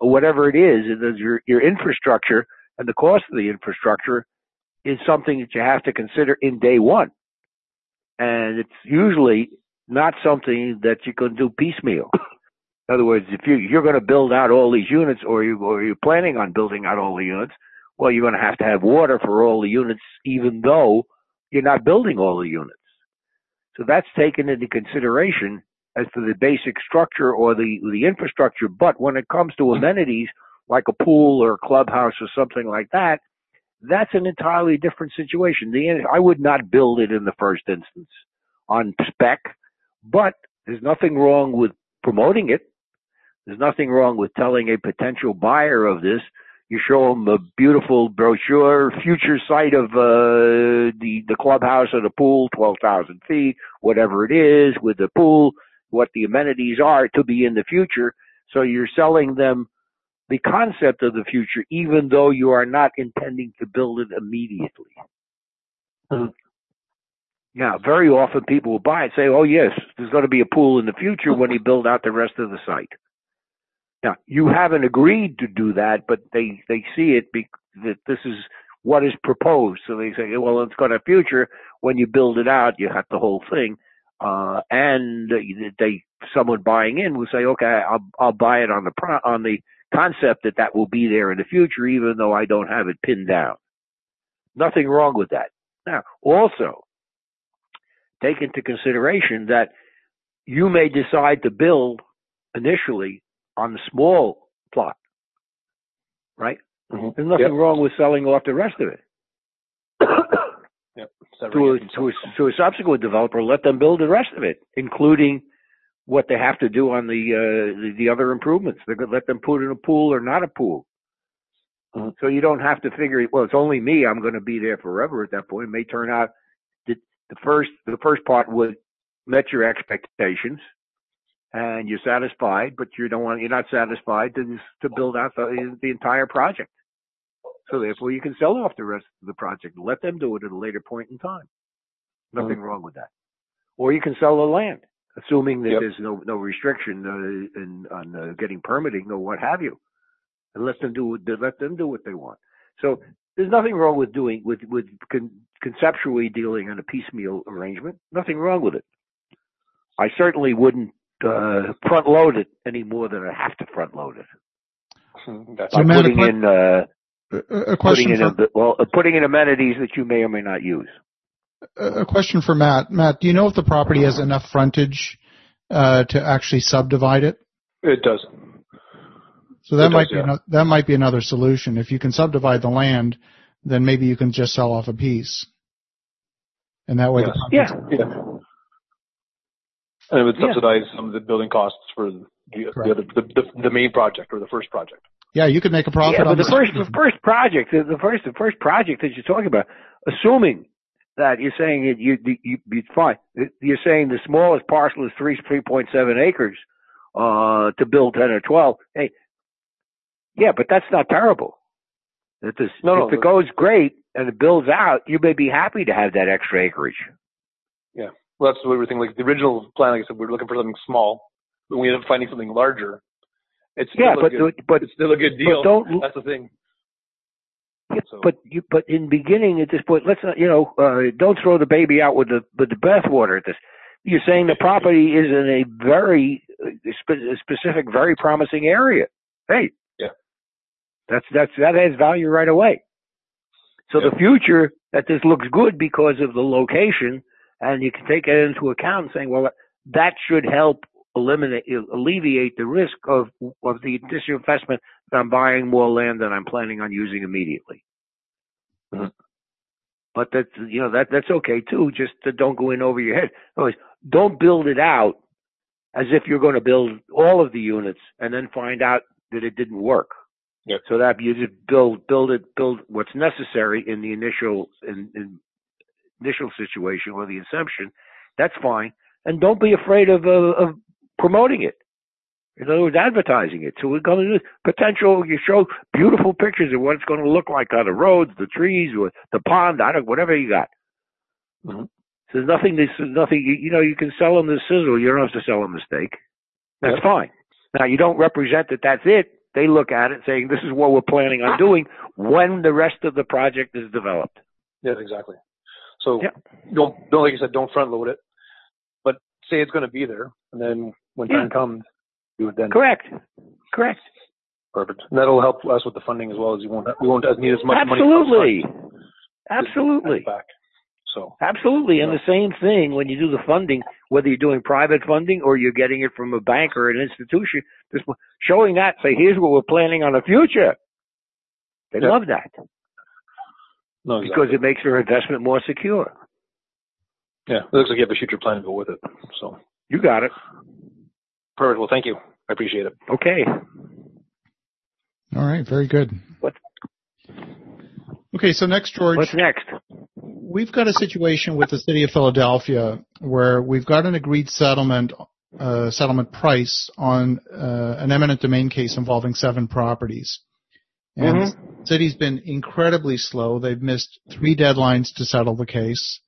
or whatever it is, it is your, your infrastructure and the cost of the infrastructure is something that you have to consider in day one. And it's usually not something that you can do piecemeal. In other words, if you, you're going to build out all these units or, you, or you're planning on building out all the units, well, you're going to have to have water for all the units, even though you're not building all the units. So that's taken into consideration as to the basic structure or the the infrastructure. But when it comes to amenities like a pool or a clubhouse or something like that, that's an entirely different situation. The I would not build it in the first instance on spec, but there's nothing wrong with promoting it. There's nothing wrong with telling a potential buyer of this. You show them a beautiful brochure, future site of uh, the the clubhouse or the pool, twelve thousand feet, whatever it is, with the pool what the amenities are to be in the future. So you're selling them the concept of the future, even though you are not intending to build it immediately. Mm-hmm. Now, very often people will buy it and say, oh yes, there's going to be a pool in the future when you build out the rest of the site. Now, you haven't agreed to do that, but they, they see it be, that this is what is proposed. So they say, well, it's got a future. When you build it out, you have the whole thing uh, and they someone buying in will say, okay, I'll I'll buy it on the pro- on the concept that that will be there in the future, even though I don't have it pinned down. Nothing wrong with that. Now, also take into consideration that you may decide to build initially on the small plot, right? Mm-hmm. There's nothing yep. wrong with selling off the rest of it. Yep. To a, to, a, to a subsequent developer, let them build the rest of it, including what they have to do on the uh, the, the, other improvements. They're going to let them put in a pool or not a pool. Mm-hmm. So you don't have to figure. Well, it's only me. I'm going to be there forever. At that point, it may turn out that the first the first part would met your expectations, and you're satisfied, but you don't want you're not satisfied to to build out the the entire project. So therefore, you can sell off the rest of the project. Let them do it at a later point in time. Nothing mm-hmm. wrong with that. Or you can sell the land, assuming that yep. there's no no restriction uh, in, on uh, getting permitting or what have you, and let them do let them do what they want. So there's nothing wrong with doing with with con- conceptually dealing on a piecemeal arrangement. Nothing wrong with it. I certainly wouldn't uh, front load it any more than I have to front load it. Hmm, That's So By putting in uh, A- a putting in for a, well, uh, putting in amenities that you may or may not use. A a question for Matt. Matt, do you know if the property has enough frontage uh, to actually subdivide it? it doesn't. So that It might does, be yeah. ano- that might be another solution. If you can subdivide the land, then maybe you can just sell off a piece, and that way the Yes. property's- Yeah. Yeah. And it would Yeah. subsidize some of the building costs for the, the Correct. other, the, the, the main project or the first project. yeah, you could make a profit yeah, on but the this. first the first project, the, the first the first project that you're talking about, assuming that you're saying it, you, you, you it's fine. You're saying the smallest parcel is three three point seven acres uh, to build ten or twelve. Hey, yeah, but that's not terrible. If, this, No, no, if it but- goes great and it builds out, you may be happy to have that extra acreage. Yeah. Well, that's what we were thinking. Like the original plan, like I said, we were looking for something small, but we ended up finding something larger. It's still Yeah, a but good, but it's still a good deal. don't- That's the thing. Yeah, So- but you, but in beginning at this point, let's not, you know, uh, don't throw the baby out with the with the bathwater. At this, you're saying the property is in a very uh, spe- specific, very promising area. Hey, Yeah. that's that's that has value right away. So the future that this looks good because of the location, and you can take it into account, saying, well, that should help eliminate alleviate the risk of of the additional investment that I'm buying more land than I'm planning on using immediately. Mhm. But that's you know that that's okay too. Just to don't go in over your head. Always don't build it out as if you're going to build all of the units and then find out that it didn't work. Yep. So that you just build build it build what's necessary in the initial in, in initial situation or the inception. That's fine, and don't be afraid of uh, of promoting it. In other words, advertising it. So we're going to do potential. You show beautiful pictures of what it's going to look like on the roads, the trees, or the pond. I don't whatever you got. Mhm. So there's nothing. There's nothing. You, you know, you can sell them the sizzle. You don't have to sell them the steak. That's Yep. fine. Now you don't represent that. That's it. They look at it saying this is what we're planning on doing when the rest of the project is developed. Yeah, exactly. So Yeah. don't, don't like you said, don't front load it, but say it's going to be there, and then when Yeah. time comes, you would then. Correct. Correct. Perfect. And that'll help us with the funding as well as you won't we won't need as much money. Absolutely. Absolutely. So Absolutely. And the same thing when you do the funding, whether you're doing private funding or you're getting it from a bank or an institution, just showing that, say, here's what we're planning on the future. They Yeah. love that no, because it makes their investment more secure. yeah, it looks like you have a future plan to go with it. So You got it. perfect. Well, thank you. I appreciate it. Okay. All right, very good. What- Okay, so next, George, What's next? we've got a situation with the city of Philadelphia where we've got an agreed settlement uh, settlement price on uh, an eminent domain case involving seven properties. And the city's been incredibly slow. They've missed three deadlines to settle the case.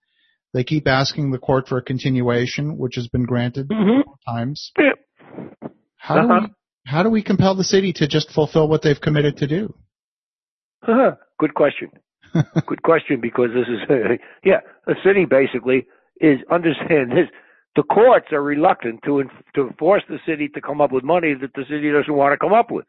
They keep asking the court for a continuation, which has been granted Mm-hmm. times. Yeah. How do Uh-huh. we how do we compel the city to just fulfill what they've committed to do? Good question. Good question because this is, yeah, the city basically is, understand this, the courts are reluctant to, to force the city to come up with money that the city doesn't want to come up with.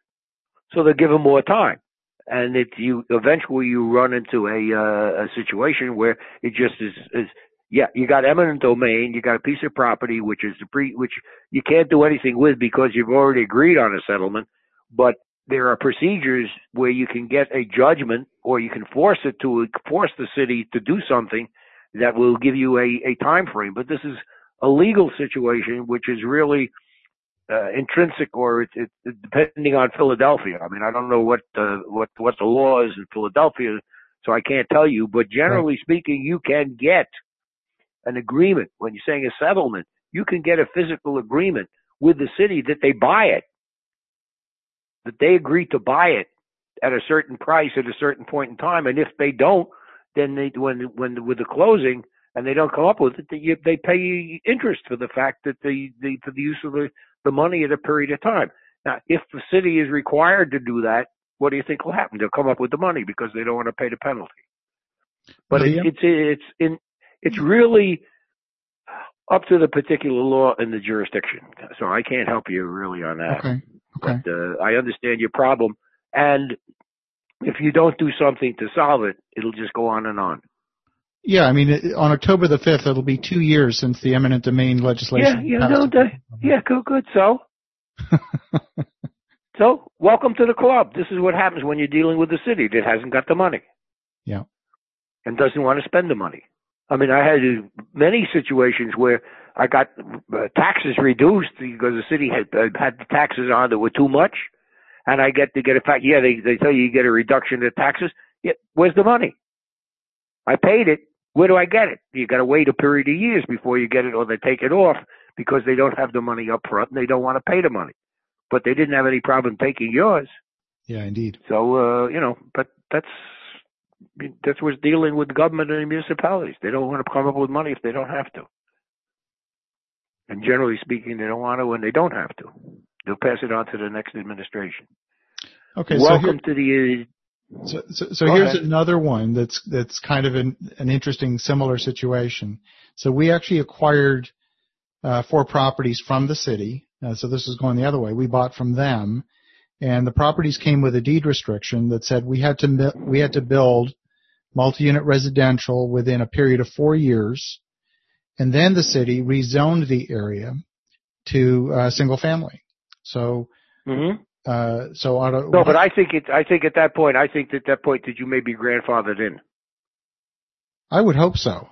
So they give them more time. And it, you, eventually you run into a, uh, a situation where it just is, is, yeah, you got eminent domain, you got a piece of property which is the pre, which you can't do anything with because you've already agreed on a settlement, but there are procedures where you can get a judgment or you can force it to force the city to do something that will give you a, a time frame. But this is a legal situation which is really uh, intrinsic or it, it, depending on Philadelphia. I mean, I don't know what the, what what the law is in Philadelphia, so I can't tell you. But generally speaking, you can get an agreement when you're saying a settlement. You can get a physical agreement with the city that they buy it that they agree to buy it at a certain price at a certain point in time, and if they don't, then they when when with the closing and they don't come up with it, they, they pay you interest for the fact that the, the for the use of the, the money at a period of time. Now, if the city is required to do that, what do you think will happen? They'll come up with the money because they don't want to pay the penalty. But it, it's it's in it's really up to the particular law in the jurisdiction. So I can't help you really on that. Okay. Okay. But uh, I understand your problem, and if you don't do something to solve it, it'll just go on and on. Yeah, I mean, on October the fifth, it'll be two years since the eminent domain legislation. Yeah, yeah, no, the, yeah, good, good. So, so welcome to the club. This is what happens when you're dealing with a city that hasn't got the money. Yeah. And doesn't want to spend the money. I mean, I had many situations where I got uh, taxes reduced because the city had uh, had the taxes on that were too much, and I get to get a fact. Yeah, they they tell you you get a reduction in taxes. Yeah, where's the money? I paid it. Where do I get it? You got to wait a period of years before you get it, or they take it off because they don't have the money up front and they don't want to pay the money. But they didn't have any problem taking yours. Yeah, indeed. So uh, you know, but that's that's what's dealing with government and municipalities. They don't want to come up with money if they don't have to. And generally speaking, they don't want to when they don't have to. They'll pass it on to the next administration. Okay. Welcome so here, to the. So, so, so here's ahead. another one that's that's kind of an, an interesting similar situation. So we actually acquired uh, four properties from the city. Uh, so this is going the other way. We bought from them, and the properties came with a deed restriction that said we had to we had to build multi-unit residential within a period of four years, and then the city rezoned the area to uh, single family. So, mm-hmm. uh, so on a, no, but I think it. I think at that point, I think at that point that you may be grandfathered in. I would hope so.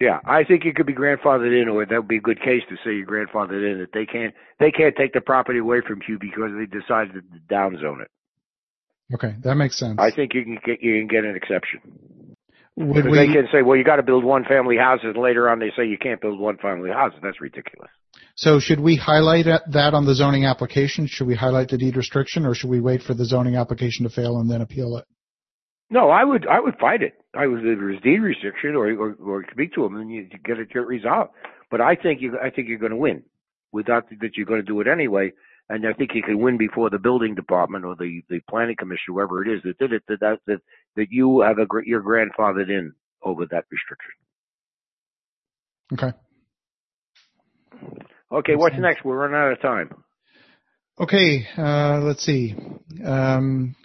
Yeah, I think you could be grandfathered in, or that would be a good case to say you're grandfathered in. That they can't they can't take the property away from you because they decided to downzone it. Okay, that makes sense. I think you can get you can get an exception. Would because we, they can say, well, you got to build one family houses, and later on they say you can't build one family houses. That's ridiculous. So should we highlight that on the zoning application? Should we highlight the deed restriction, or should we wait for the zoning application to fail and then appeal it? No, I would I would fight it. I was if there's deed restriction or or, or speak to them and you get it get resolved. But I think you I think you're going to win without that you're going to do it anyway. And I think you can win before the building department or the the planning commission, whoever it is that did it, that that that, that you have a your grandfathered in over that restriction. Okay. Okay, Makes what's sense. next? We're running out of time. Okay, uh, let's see. Um,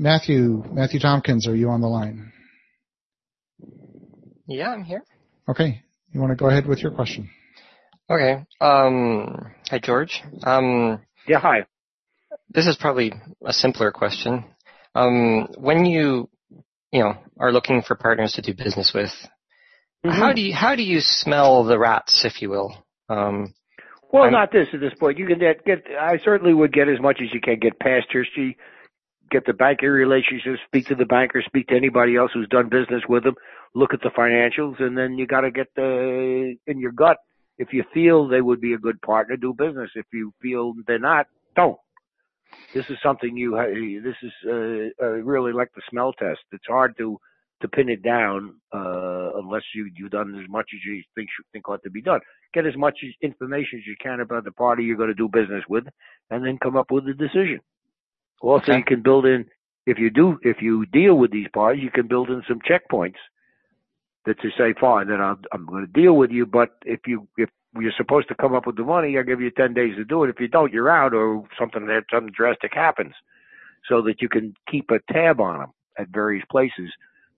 Matthew, Matthew Tompkins, are you on the line? Yeah, I'm here. Okay, you want to go ahead with your question? Okay. Um, hi, George. Um, yeah, hi. This is probably a simpler question. Um, when you, you know, are looking for partners to do business with, mm-hmm. how do you how do you smell the rats, if you will? Um, well, I'm, not this at this point. You can get, get. I certainly would get as much as you can get past history, get the banking relationships, speak to the banker, speak to anybody else who's done business with them, look at the financials, and then you got to get the in your gut if you feel they would be a good partner, do business. If you feel they're not, don't. This is something you. This is uh, uh, really like the smell test. It's hard to to pin it down uh, unless you you've done as much as you think think ought to be done. Get as much information as you can about the party you're going to do business with, and then come up with a decision. Also, okay. you can build in if you do if you deal with these parties, you can build in some checkpoints that to say, fine, then I'm, I'm going to deal with you. But if you if you're supposed to come up with the money, I'll give you 10 days to do it. If you don't, you're out, or something that something drastic happens, so that you can keep a tab on them at various places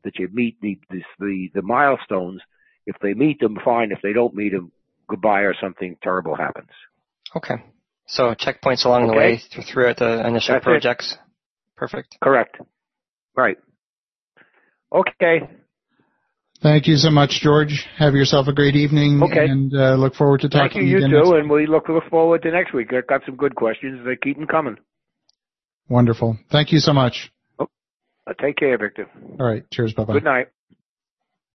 that you meet the the the, the milestones. If they meet them, fine. If they don't meet them, goodbye, or something terrible happens. Okay. So checkpoints along okay. the way throughout the initial That's projects. It. Perfect. Correct. Right. Okay. Thank you so much, George. Have yourself a great evening. Okay. And uh, look forward to talking Thank you, you again. You too, and we look, look forward to next week. I've got some good questions. They keep them coming. Wonderful. Thank you so much. Oh, take care, Victor. All right. Cheers. Bye bye. Good night.